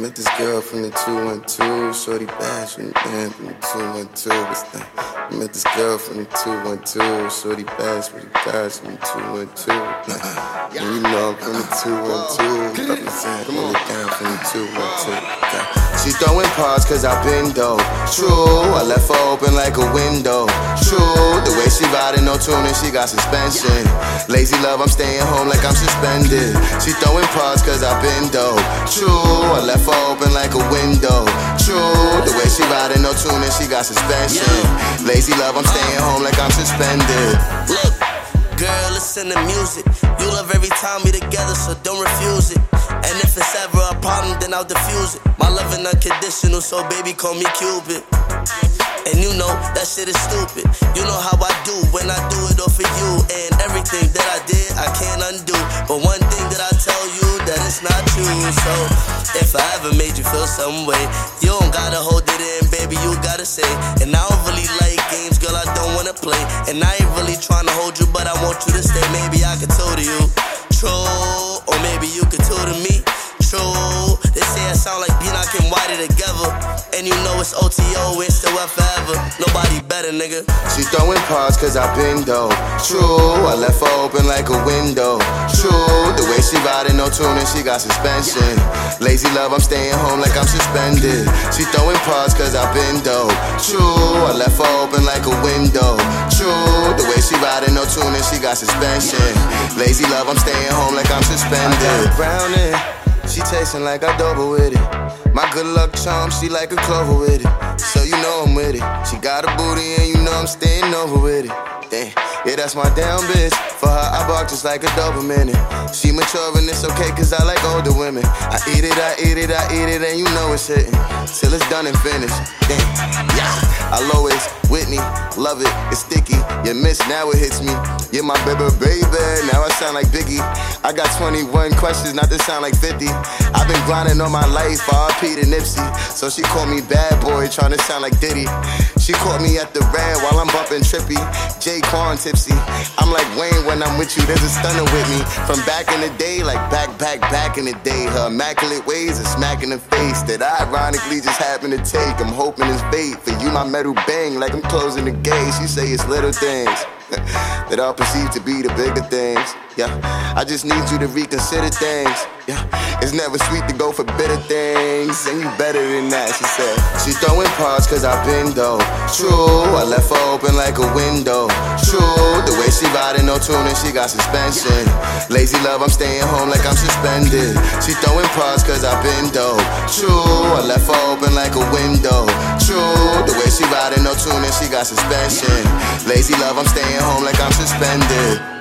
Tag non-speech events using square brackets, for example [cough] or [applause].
met this girl from the 212. Shorty bash from the man from the 212. What's that? I met this girl from the 212. Shorty bash with the guys from the 212. [laughs] Nah, and you know I'm from the 212. Represent, hold it down from the 212. Yeah. She throwing paws cause I've been dope. True, I left her open like a window. The she got suspension. Lazy love, I'm staying home like I'm suspended. She throwing paws cause I've been dope. True, I left her open like a window. True, the way she riding no tuning, she got suspension. Lazy love, I'm staying home like I'm suspended. Girl, listen to music. You love every time we together, so don't refuse it. And if it's ever a problem, then I'll diffuse it. My loving unconditional, so baby, call me Cupid. And you know that shit is stupid. You know how I So if I ever made you feel some way, you don't gotta hold it in, baby. You gotta say. And I don't really like games, girl. I don't wanna play. And I ain't really trying to hold you, but I want you to stay. Maybe I could tell to you, true, or maybe you could tell to me. True, say I sound like Enoch and Whitey together. And you know it's OTO, it's still up forever. Nobody better, nigga. She throwing paws cause I been dope. True, I left her open like a window. True, the way she riding no tuning, she got suspension. Lazy love, I'm staying home like I'm suspended. She throwing paws cause I been dope. True, I left her open like a window. True, the way she riding no tuning, she got suspension. Lazy love, I'm staying home like I'm suspended. I Browning. She tasting like I double with it. My good luck charm, she like a clover with it. So you know I'm with it. She got a booty and you know I'm staying over with it. Damn. Yeah, that's my damn bitch. For her, I bark just like a double Doberman. She mature and it's okay, cause I like older women. I eat it, I eat it, I eat it, and you know it's hitting. Till it's done and finished. Damn. Yeah. I always Whitney, love it, it's sticky. You miss, now it hits me. You're my baby, baby. Now I sound like Biggie. I got 21 questions, not to sound like 50. I've been grinding all my life, RP to Nipsey. So she called me bad boy, trying to sound like Diddy. She caught me at the red while I'm bumping trippy. Jay Quan tipsy. I'm like Wayne when I'm with you, there's a stunner with me. From back in the day, like back, back, back in the day. Her immaculate ways are smacking the face that I ironically just happen to take. I'm hoping it's bait for you, my metal bang like I'm closing the gate. She say it's little things [laughs] that I'll perceive to be the bigger things. Yeah, I just need you to reconsider things. Yeah, it's never sweet to go for bitter things, and you better than that. She said she throwing paws cause I been though. True, I left her open like a window. True, the way she riding no tuning, she got suspension. Lazy love, I'm staying home like I'm suspended. She throwing paws cause I been though. True, I left her open like a window. No tuning, she got suspension. Lazy love, I'm staying home like I'm suspended.